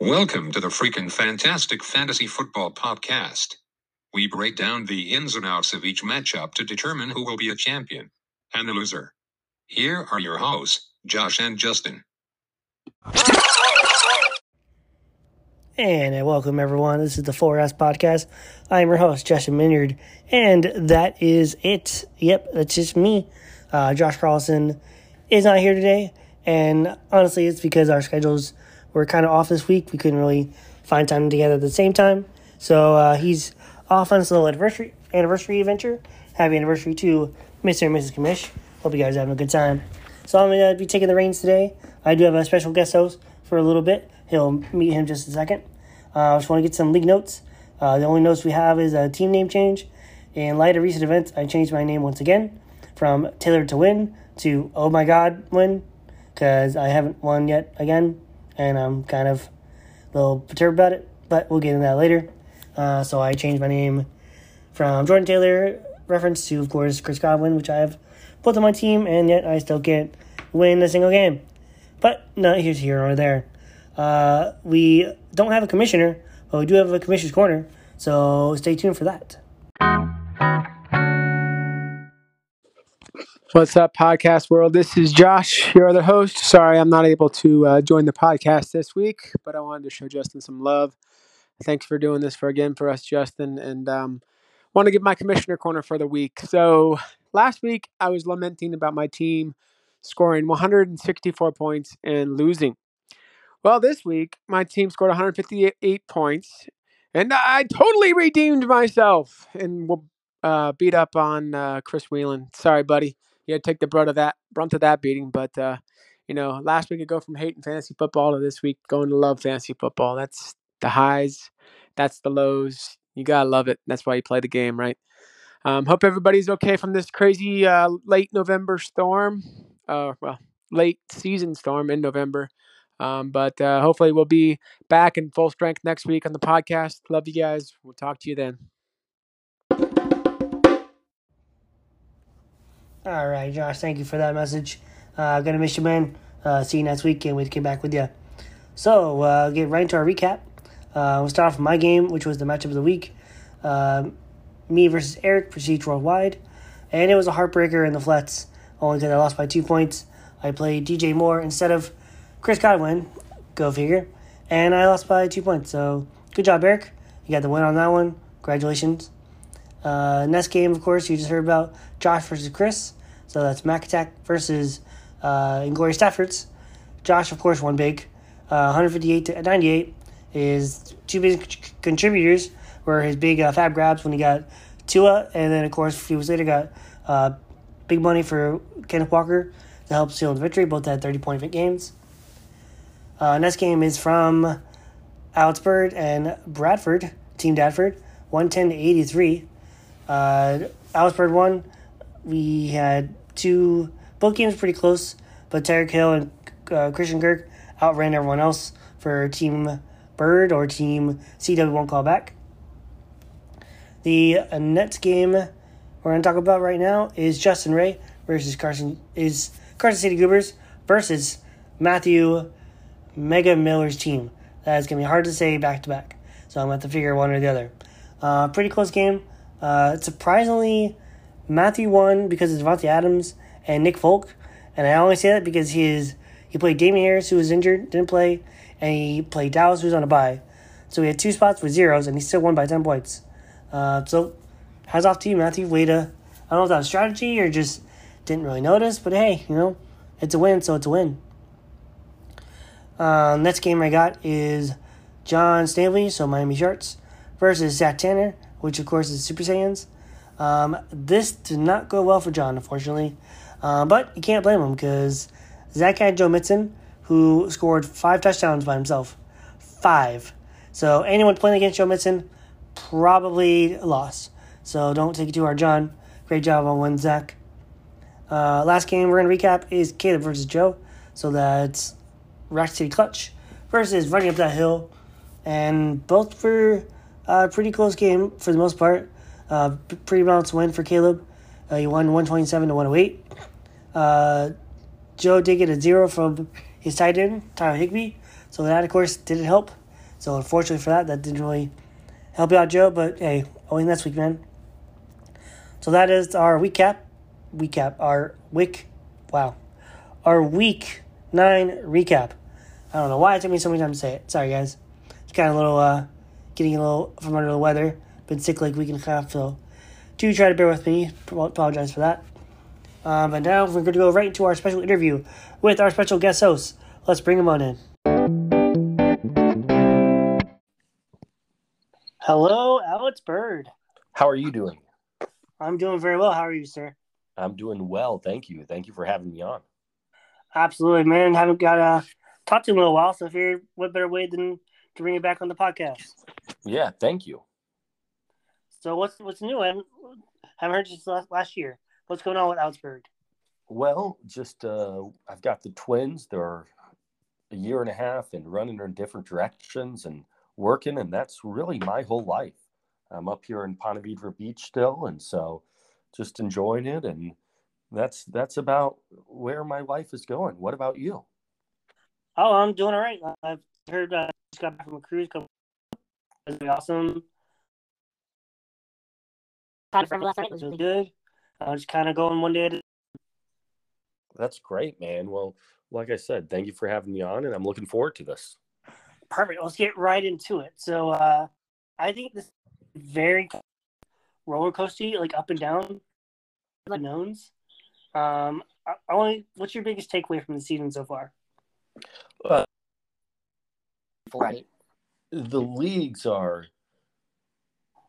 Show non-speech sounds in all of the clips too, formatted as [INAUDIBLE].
Welcome to the freaking fantastic fantasy football podcast. We break down the ins and outs of each matchup to determine who will be a champion and a loser. Here are your hosts, Josh and Justin. And uh, welcome everyone. This is the 4S podcast. I'm your host, Justin Minyard, and that is it. Yep, that's just me. Uh, Josh Carlson is not here today, and honestly, it's because our schedules were kind of off this week. We couldn't really find time together at the same time, so uh, he's off on his little anniversary anniversary adventure. Happy anniversary to Mr. and Mrs. Commish. Hope you guys are having a good time. So I'm to be taking the reins today. I do have a special guest host for a little bit. He'll meet him just a second. Uh, I just want to get some league notes. Uh, the only notes we have is a team name change. In light of recent events, I changed my name once again from Taylor to Win to Oh My God Win because I haven't won yet again, and I'm kind of a little perturbed about it. But we'll get into that later. Uh, so I changed my name from Jordan Taylor reference to, of course, Chris Godwin, which I have put on my team, and yet I still can't win a single game. But not here's here or there. Uh, we don't have a commissioner, but we do have a commissioner's corner, so stay tuned for that. What's up, podcast world? This is Josh, your other host. Sorry, I'm not able to uh, join the podcast this week, but I wanted to show Justin some love. Thanks for doing this for again for us, Justin, and um, want to give my commissioner corner for the week. So last week I was lamenting about my team scoring 164 points and losing. Well, this week my team scored 158 points, and I totally redeemed myself and uh, beat up on uh, Chris Whelan. Sorry, buddy, you had to take the brunt of that brunt of that beating. But uh, you know, last week I go from hating fantasy football to this week going to love fantasy football. That's the highs, that's the lows. You gotta love it. That's why you play the game, right? Um, hope everybody's okay from this crazy uh, late November storm. Uh, well, late season storm in November. Um, but uh, hopefully we'll be back in full strength next week on the podcast. Love you guys. We'll talk to you then. All right, Josh, thank you for that message. Uh, gonna miss you, man. Uh, see you next week. Wait to get back with you. So, uh, get right into our recap. Uh, we'll start off with my game, which was the matchup of the week. Uh, me versus Eric, Prestige Worldwide. And it was a heartbreaker in the flats, only because I lost by two points. I played DJ Moore instead of Chris Godwin, go figure. And I lost by two points. So good job, Eric. You got the win on that one. Congratulations. Uh, next game, of course, you just heard about Josh versus Chris. So that's Mac Attack versus uh, Inglorious Staffords. Josh, of course, won big. Uh, 158 to 98 is two big contributors were his big uh, fab grabs when he got Tua, and then of course a few weeks later got uh, big money for Kenneth Walker to help seal the victory. Both had thirty point fit games. Uh, next game is from Alex Bird and Bradford, Team Dadford, one ten to eighty three. Uh, Bird won. We had two both games pretty close, but Tyreek Hill and uh, Christian Kirk outran everyone else for Team Bird or Team CW won't call back. The uh, next game we're going to talk about right now is Justin Ray versus Carson is Carson City Goobers versus Matthew Mega Miller's team. That is going to be hard to say back to back, so I'm going to have to figure one or the other. Uh, pretty close game. Uh, surprisingly, Matthew won because of Davante Adams and Nick Folk, and I only say that because he is he played Damien Harris, who was injured, didn't play, and he played Dallas, who's on a bye. So he had two spots with zeros, and he still won by 10 points. Uh, so, hats off to you, Matthew. Way to, I don't know if that was strategy or just didn't really notice, but hey, you know, it's a win, so it's a win. Uh, next game I got is John Stanley, so Miami Sharks, versus Zach Tanner, which of course is Super Saiyans. Um, this did not go well for John, unfortunately. Uh, but you can't blame him because Zach had Joe Mixon, who scored five touchdowns by himself. Five. So anyone playing against Joe Mixon, probably lost. So don't take it too hard, John. Great job on one, Zach. Uh, last game we're going to recap is Caleb versus Joe. So that's Ratchet City Clutch versus Running Up That Hill. And both for a pretty close game for the most part. Uh, pretty balanced win for Caleb. Uh, he won 127 to 108. Uh, Joe did get a zero from his tight end, Tyler Higbee. So that, of course, didn't help. So unfortunately for that, that didn't really help you out, Joe. But hey, only next week, man. So that is our recap. Recap. Our week. Wow. Our week nine recap. I don't know why it took me so many time to say it. Sorry, guys. It's kind of a little, uh, getting a little from under the weather. Been sick like a week and a half, so do try to bear with me. Apologize for that. Um, but now we're going to go right into our special interview with our special guest host. Let's bring him on in. Hello, Alex Bird. How are you doing? I'm doing very well. How are you, sir? I'm doing well. Thank you. Thank you for having me on. Absolutely, man. Haven't got a talk to him in a while, so if here, what better way than to bring you back on the podcast? Yeah, thank you. So what's what's new? I haven't, haven't heard since last, last year. What's going on with Augsburg? Well, just uh, I've got the twins. They're a year and a half and running in different directions and working, and that's really my whole life. I'm up here in Ponte Vedra Beach still, and so just enjoying it, and that's that's about where my life is going. What about you? Oh, I'm doing all right. I've heard uh, just got back from a cruise. Couple it was awesome. It was really good. Uh, just kind of going one day at a That's great, man. Well, like I said, thank you for having me on, and I'm looking forward to this. Perfect. Let's get right into it. So, uh, I think this very roller coaster, like up and down, the knowns. Um, I, I only. What's your biggest takeaway from the season so far? Uh, the leagues are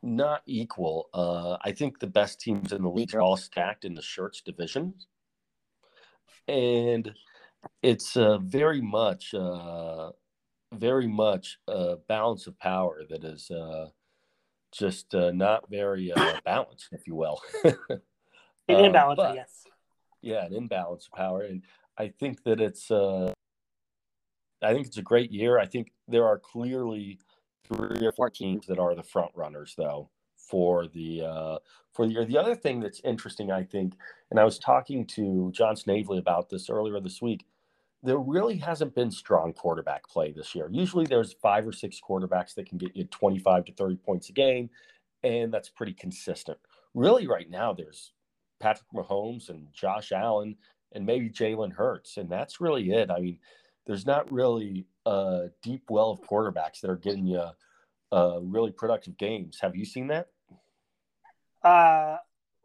not equal. Uh, I think the best teams in the league are all stacked in the shirts division, and it's uh, very much, uh, very much a balance of power that is uh, just uh, not very uh, balanced, if you will. [LAUGHS] An imbalance, but, yes. Yeah, an imbalance of power, and I think that it's. I think it's a great year. I think there are clearly three or four teams that are the front runners, though, for the uh, for the year. The other thing that's interesting, I think, and I was talking to John Snavely about this earlier this week. There really hasn't been strong quarterback play this year. Usually, there's five or six quarterbacks that can get you 25 to 30 points a game, and that's pretty consistent. Really, right now, there's Patrick Mahomes and Josh Allen and maybe Jalen Hurts, and that's really it. I mean, there's not really a deep well of quarterbacks that are getting you uh, really productive games. Have you seen that? Uh,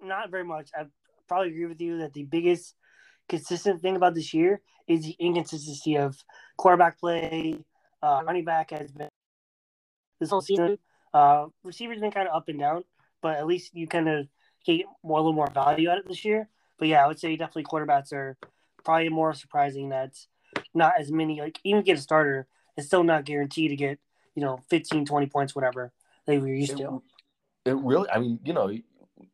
not very much. I probably agree with you that the biggest consistent thing about this year is the inconsistency of quarterback play. Uh, running back has been this whole season. Uh, receivers been kind of up and down, but at least you kind of get more a little more value out of it this year. But yeah, I would say definitely quarterbacks are probably more surprising that not as many like even get a starter, it's still not guaranteed to get, you know, 15, 20 points, whatever they were used it, to. It really I mean, you know,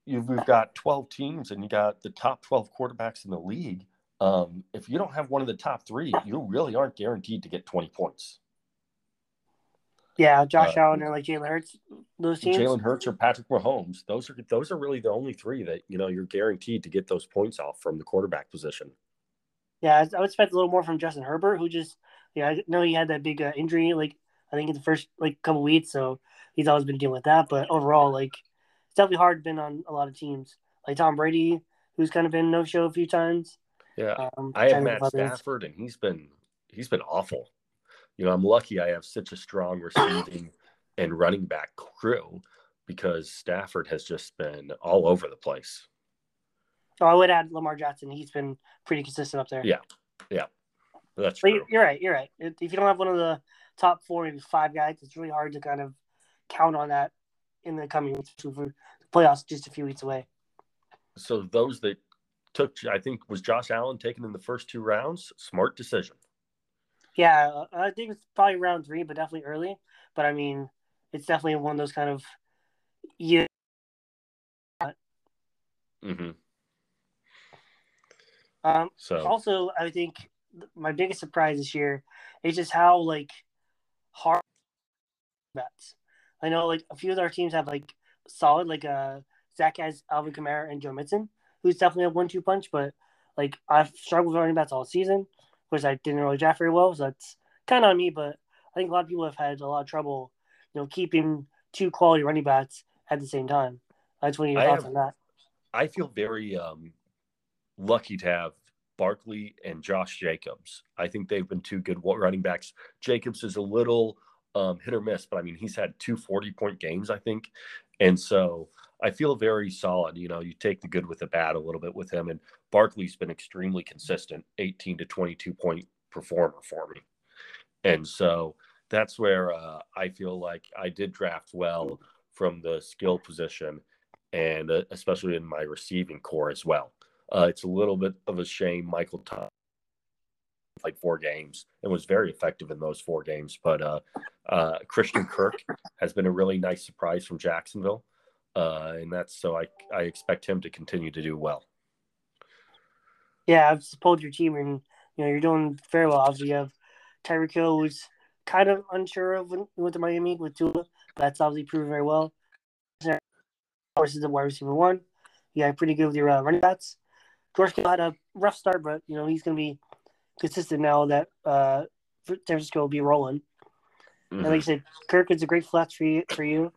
you've we've got 12 teams and you got the top 12 quarterbacks in the league. Um, if you don't have one of the top three, you really aren't guaranteed to get 20 points. Yeah, Josh uh, Allen or like Jalen Hurts, those teams. Jalen Hurts or Patrick Mahomes, those are those are really the only three that you know you're guaranteed to get those points off from the quarterback position. Yeah, I would expect a little more from Justin Herbert, who just yeah, I know he had that big uh, injury like I think in the first like couple weeks, so he's always been dealing with that. But overall, like it's definitely hard been on a lot of teams. Like Tom Brady, who's kind of been no show a few times. Yeah, um, I have Matt Stafford, and he's been he's been awful. You know, I'm lucky I have such a strong receiving and running back crew because Stafford has just been all over the place. Oh, I would add Lamar Jackson. He's been pretty consistent up there. Yeah, yeah, that's but true. You're right. You're right. If you don't have one of the top four, maybe five guys, it's really hard to kind of count on that in the coming for playoffs just a few weeks away. So those that took, I think, was Josh Allen taken in the first two rounds. Smart decision. Yeah, I think it's probably round three, but definitely early. But I mean, it's definitely one of those kind of yeah. Mm-hmm. Um, so also, I think my biggest surprise this year is just how like hard bets. I know like a few of our teams have like solid like uh Zach has Alvin Kamara and Joe Mixon, who's definitely a one-two punch. But Like I've struggled with running backs all season, which I didn't really draft very well, so that's kind of on me. But I think a lot of people have had a lot of trouble, you know, keeping two quality running backs at the same time. I just want your thoughts have, on that. I feel very um, lucky to have Barkley and Josh Jacobs. I think they've been two good running backs. Jacobs is a little um, hit or miss, but I mean, he's had two 40 point games, I think. And so I feel very solid. You know, you take the good with the bad a little bit with him. And Barkley's been extremely consistent, 18 to 22 point performer for me. And so that's where uh, I feel like I did draft well from the skill position and uh, especially in my receiving core as well. Uh, it's a little bit of a shame Michael Thomas like four games and was very effective in those four games. But uh, uh, Christian Kirk has been a really nice surprise from Jacksonville, uh, and that's so I I expect him to continue to do well. Yeah, I've pulled your team, and you know you're doing very well. Obviously, you have Tyreek Hill, who's kind of unsure of went to Miami with Tua. That's obviously proven very well. Versus the wide receiver one, yeah, pretty good with your uh, running backs. George Kittle had a rough start, but you know he's going to be consistent now that uh, San Francisco will be rolling. Mm-hmm. And like I said, Kirk is a great flex for you. For you.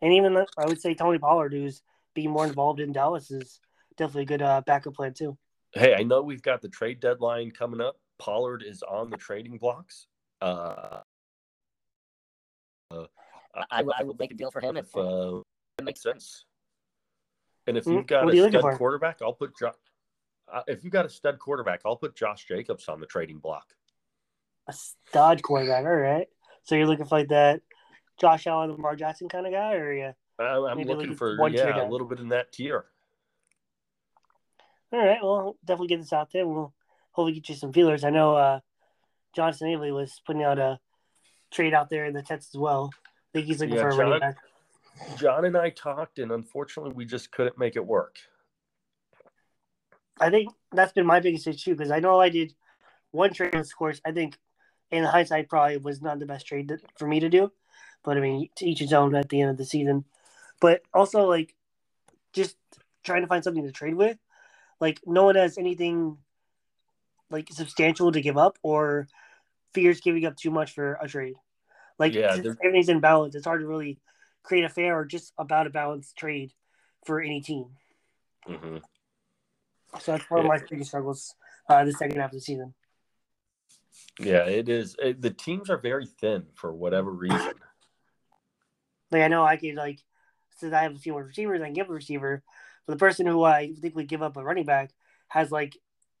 And even I would say Tony Pollard, who's being more involved in Dallas, is definitely a good uh, backup plan too. Hey, I know we've got the trade deadline coming up. Pollard is on the trading blocks. Uh, uh, I, I, would make a deal for him if uh, it makes sense. And if mm-hmm. you've got a stud quarterback, I'll put jo- uh, if you got a stud quarterback, I'll put Josh Jacobs on the trading block. A stud quarterback, all right. So you're looking for like that Josh Allen, Lamar Jackson kind of guy, or yeah? Uh, I'm looking for yeah, a little bit in that tier. All right, well, definitely get this out there. We'll hopefully get you some feelers. I know uh, John Snavely was putting out a trade out there in the text as well. I think he's looking yeah, for a John, running back. John and I talked, and unfortunately, we just couldn't make it work. I think that's been my biggest issue because I know I did one trade, of course. I think in hindsight, probably was not the best trade for me to do. But I mean, to each his own at the end of the season. But also, like, just trying to find something to trade with. Like, no one has anything like substantial to give up or fears giving up too much for a trade. Like, yeah, everything's in balance. It's hard to really create a fair or just about a balanced trade for any team. Mm-hmm. So that's one of my biggest struggles uh, the second half of the season. Yeah, it is. It, the teams are very thin for whatever reason. Like I know I could like since I have a few more receivers, I can give a receiver. But the person who I think would give up a running back has like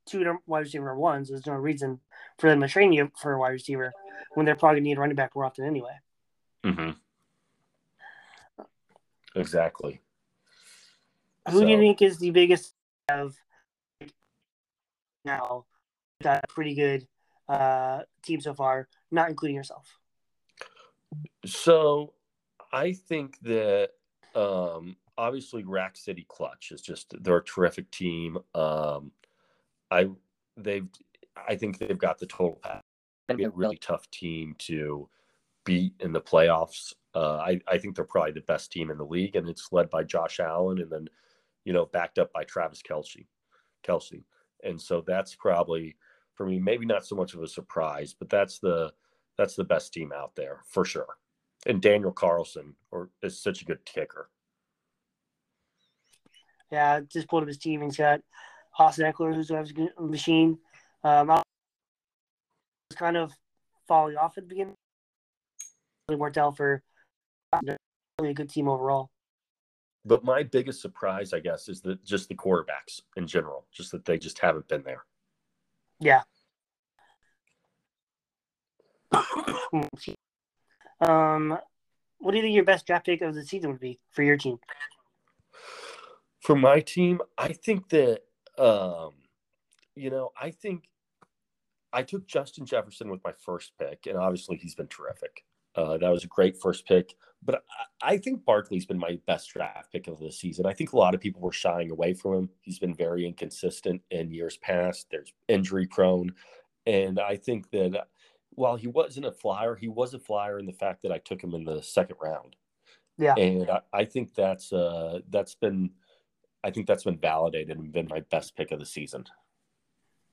two wide receiver ones. There's no reason for them to train you for a wide receiver when they're probably need a running back more often anyway. Mm-hmm. Exactly. Who so. do you think is the biggest of now a pretty good uh, team so far, not including yourself. So I think that um, obviously Rack City Clutch is just they're a terrific team. Um, I they've I think they've got the total pack. Be a really tough team to beat in the playoffs. Uh, I, I think they're probably the best team in the league, and it's led by Josh Allen, and then you know backed up by Travis Kelce. Kelce and so that's probably for me maybe not so much of a surprise, but that's the that's the best team out there for sure. And Daniel Carlson or is such a good kicker. Yeah, just pulled up his team. He's got Austin Ekeler, who's a machine. Um, I was kind of falling off at the beginning. Really worked out for really a good team overall. But my biggest surprise, I guess, is that just the quarterbacks in general, just that they just haven't been there. Yeah. um, what do you think your best draft pick of the season would be for your team? For my team, I think that, um, you know, I think I took Justin Jefferson with my first pick, and obviously he's been terrific. Uh, that was a great first pick. But I, I think Barkley's been my best draft pick of the season. I think a lot of people were shying away from him. He's been very inconsistent in years past. There's injury prone. And I think that while he wasn't a flyer, he was a flyer in the fact that I took him in the second round. Yeah. And I, I think that's uh that's been I think that's been validated and been my best pick of the season.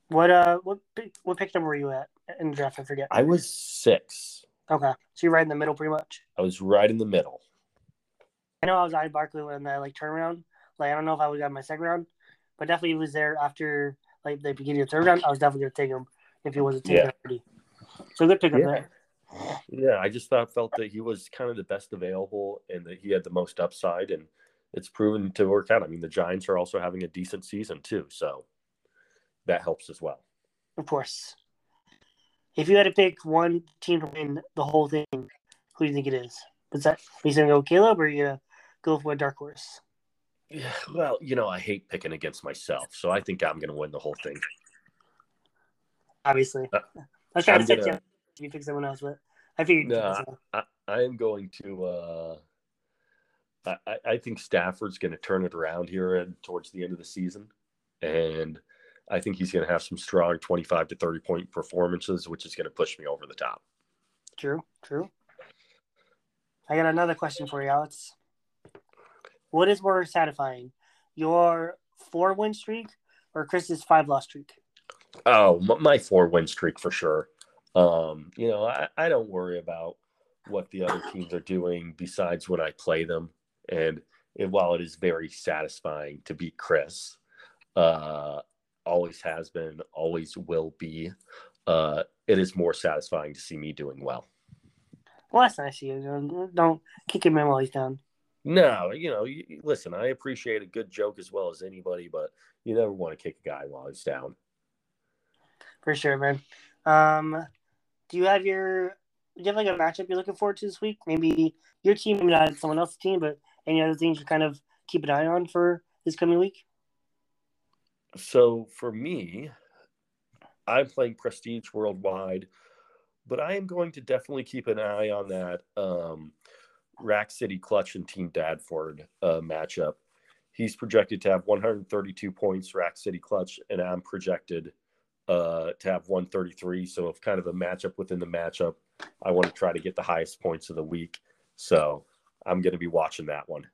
What uh what pick, what pick number were you at in the draft? I forget. I was six. Okay, so you're right in the middle, pretty much. I was right in the middle. I know I was on Barkley when that like turnaround. Like I don't know if I would got my second round, but definitely was there after like the beginning of the third round. I was definitely gonna take him if he wasn't taken Yeah. already. So good pick up Yeah. there. Yeah, I just thought felt that he was kind of the best available and that he had the most upside, and it's proven to work out. I mean, the Giants are also having a decent season too, so that helps as well. Of course. If you had to pick one team to win the whole thing, who do you think it is? Is that are you gonna go with Caleb or are you gonna go for a dark horse? Yeah, well, you know, I hate picking against myself, so I think I'm going to win the whole thing. Obviously. Uh, I was trying I'm to set gonna- you you pick someone else, but I figured No. I, I am going to. Uh, I, I- I think Stafford's going to turn it around here and towards the end of the season, and I think he's going to have some strong 25 to 30 point performances, which is going to push me over the top. True, true. I got another question for you, Alex. What is more satisfying, your four win streak or Chris's five loss streak? Oh, my four win streak for sure. Um, you know, I, I don't worry about what the other teams are doing besides when I play them. And, and while it is very satisfying to beat Chris, uh, always has been, always will be, uh, it is more satisfying to see me doing well. Well, that's nice of you. Don't, don't kick him in while he's down. No, you know, you, listen, I appreciate a good joke as well as anybody, but you never want to kick a guy while he's down. For sure, man. Um, do you have your do you have like a matchup you're looking forward to this week? Maybe your team, not someone else's team, but any other things you kind of keep an eye on for this coming week? So for me, I'm playing Prestige Worldwide, but I am going to definitely keep an eye on that um, Rack City Clutch and Team Dadford uh, matchup. He's projected to have 132 points, Rack City Clutch, and I'm projected uh, to have 133. So, if kind of a matchup within the matchup, I want to try to get the highest points of the week. So, I'm going to be watching that one.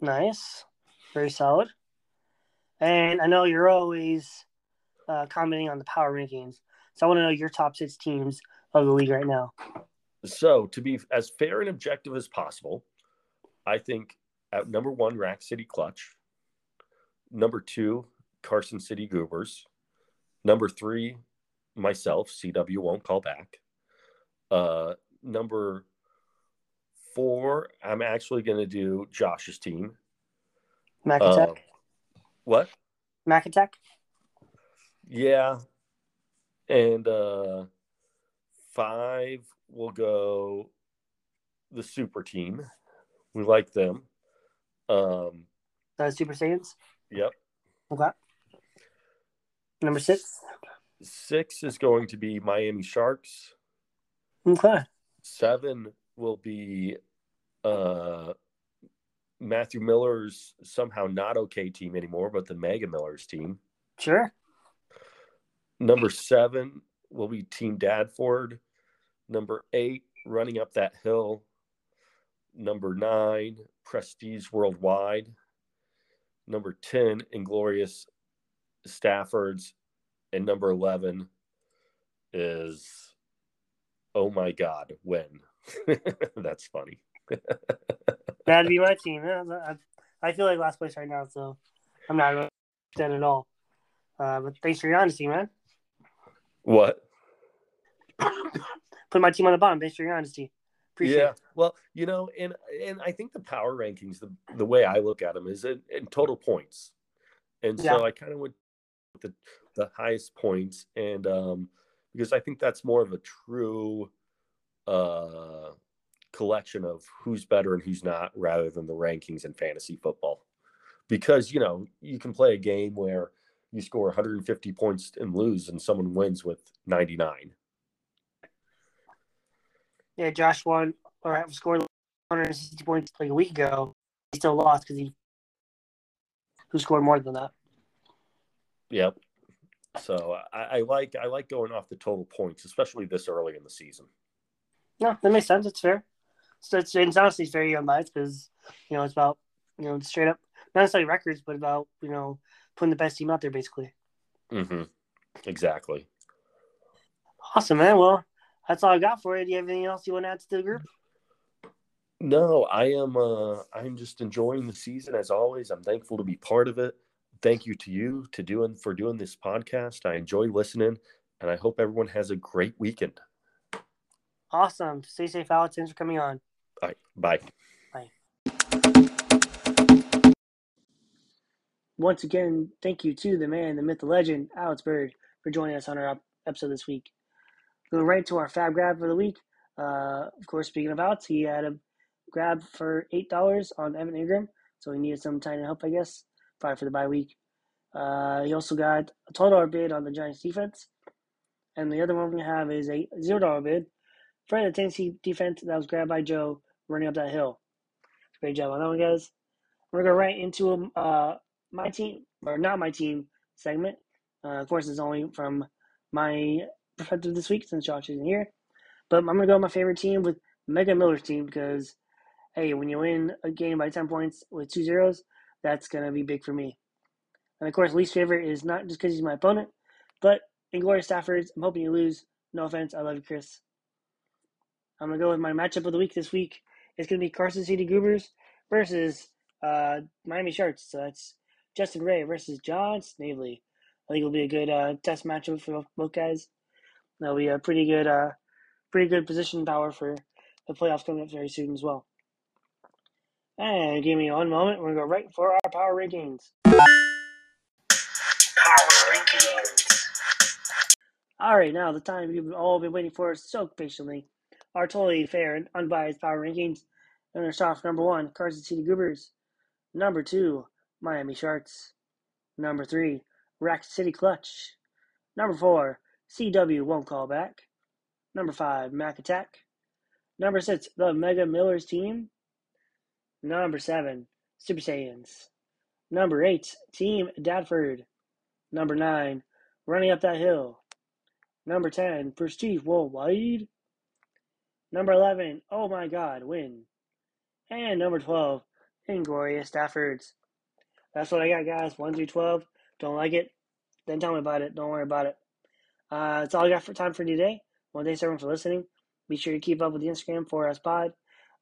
Nice, very solid. And I know you're always uh, commenting on the power rankings, so I want to know your top six teams of the league right now. So, to be as fair and objective as possible, I think at number one, Rack City Clutch. Number two, Carson City Goobers. Number three, myself, CW won't call back. Uh, number four, I'm actually going to do Josh's team. Mac Uh, Attack, what? Mac Attack. Yeah. And uh, five will go the super team. We like them. Um, Uh, Super Saiyans. yep. Okay. Number six. Six is going to be Miami Sharks. Okay. Seven will be uh, Matthew Miller's somehow not okay team anymore, but the Mega Millers team. Sure. Number seven will be Team Dadford. Number eight, running up that hill. Number nine, Prestige Worldwide. Number 10, Inglorious Staffords. And number 11 is, oh my God, when? [LAUGHS] That's funny. [LAUGHS] That'd be my team. I, feel like last place right now, so I'm not upset at all. Uh, but thanks for your honesty, man. What? [COUGHS] Put my team on the bottom. Thanks for your honesty. Appreciate yeah. it. Well, you know, and and I think the power rankings, the the way I look at them is in, in total points, and so I kind of went the the highest points, and um, because I think that's more of a true uh collection of who's better and who's not, rather than the rankings in fantasy football. Because you know you can play a game where you score 150 points and lose, and someone wins with 99. Yeah, Josh won or scored 160 points like a week ago. He still lost because he who scored more than that. Yep. So I, I like I like going off the total points, especially this early in the season. No, that makes sense. It's fair. So it's, it's honestly very unbiased because you know it's about you know straight up not necessarily records, but about you know putting the best team out there basically. Mm-hmm. Exactly. Awesome, man. Well, that's all I got for you. Do you have anything else you want to add to the group? No, I am. Uh, I'm just enjoying the season as always. I'm thankful to be part of it. Thank you to you to doing for doing this podcast. I enjoy listening, and I hope everyone has a great weekend. Awesome. Stay safe, Alex. Thanks for coming on. Right, bye. Bye. Once again, thank you to the man, the myth, the legend, Alex Bird, for joining us on our episode this week. Going right to our fab grab for the week. Uh, of course, speaking of Alex, he had a grab for eight dollars on Evan Engram, so he needed some tiny help, I guess, probably for the bye week. Uh, he also got a twelve dollar bid on the Giants defense, and the other one we have is a zero dollar bid for the Tennessee defense that was grabbed by Joe running up that hill. Great job on that one, guys. We're gonna go right into uh, my team or not my team segment. Uh, of course, it's only from my perspective this week since Josh isn't here. But I'm gonna go with my favorite team with Mega Miller's team because hey, when you win a game by ten points with two zeros, that's gonna be big for me. And of course, least favorite is not just because he's my opponent, but Inglorious Staffords. I'm hoping you lose. No offense, I love you, Chris. I'm gonna go with my matchup of the week this week. It's gonna be Carson City Goobers versus uh, Miami Sharks. So that's Justin Ray versus John Snavely. I think it'll be a good uh, test matchup for both guys. That'll be a pretty good, uh, pretty good position power for the playoffs coming up very soon as well. And give me one moment. We're gonna go right for our power rankings. Power rankings. All right, now the time you've all been waiting for so patiently. Our totally fair and unbiased power rankings. Gonna start off number one, Carson City Goobers. Number two, Miami Sharks. Number three, Rack City Clutch. Number four, CW won't call back. Number five, Mac Attack. Number six, the Mega Millers team. Number seven, Super Saiyans. Number eight, Team Dadford. Number nine, Running Up That Hill. Number 10, Prestige Worldwide. Number 11, Oh My God, Win. And number 12, Inglorious Staffords. That's what I got, guys. 1 through 12. Don't like it? Then tell me about it. Don't worry about it. Uh, that's all I got for time for today. Well, thanks everyone for listening. Be sure to keep up with the Instagram for us pod.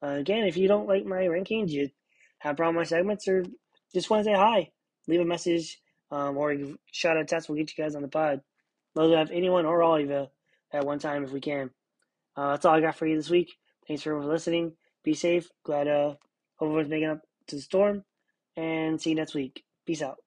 Uh, again, if you don't like my rankings, you have problem with my segments, or just want to say hi, leave a message um, or shout out text. We'll get you guys on the pod. Love to have anyone or all of you at one time if we can. Uh, that's all I got for you this week. Thanks for listening. Be safe. Glad uh, everyone's making up to the storm. And see you next week. Peace out.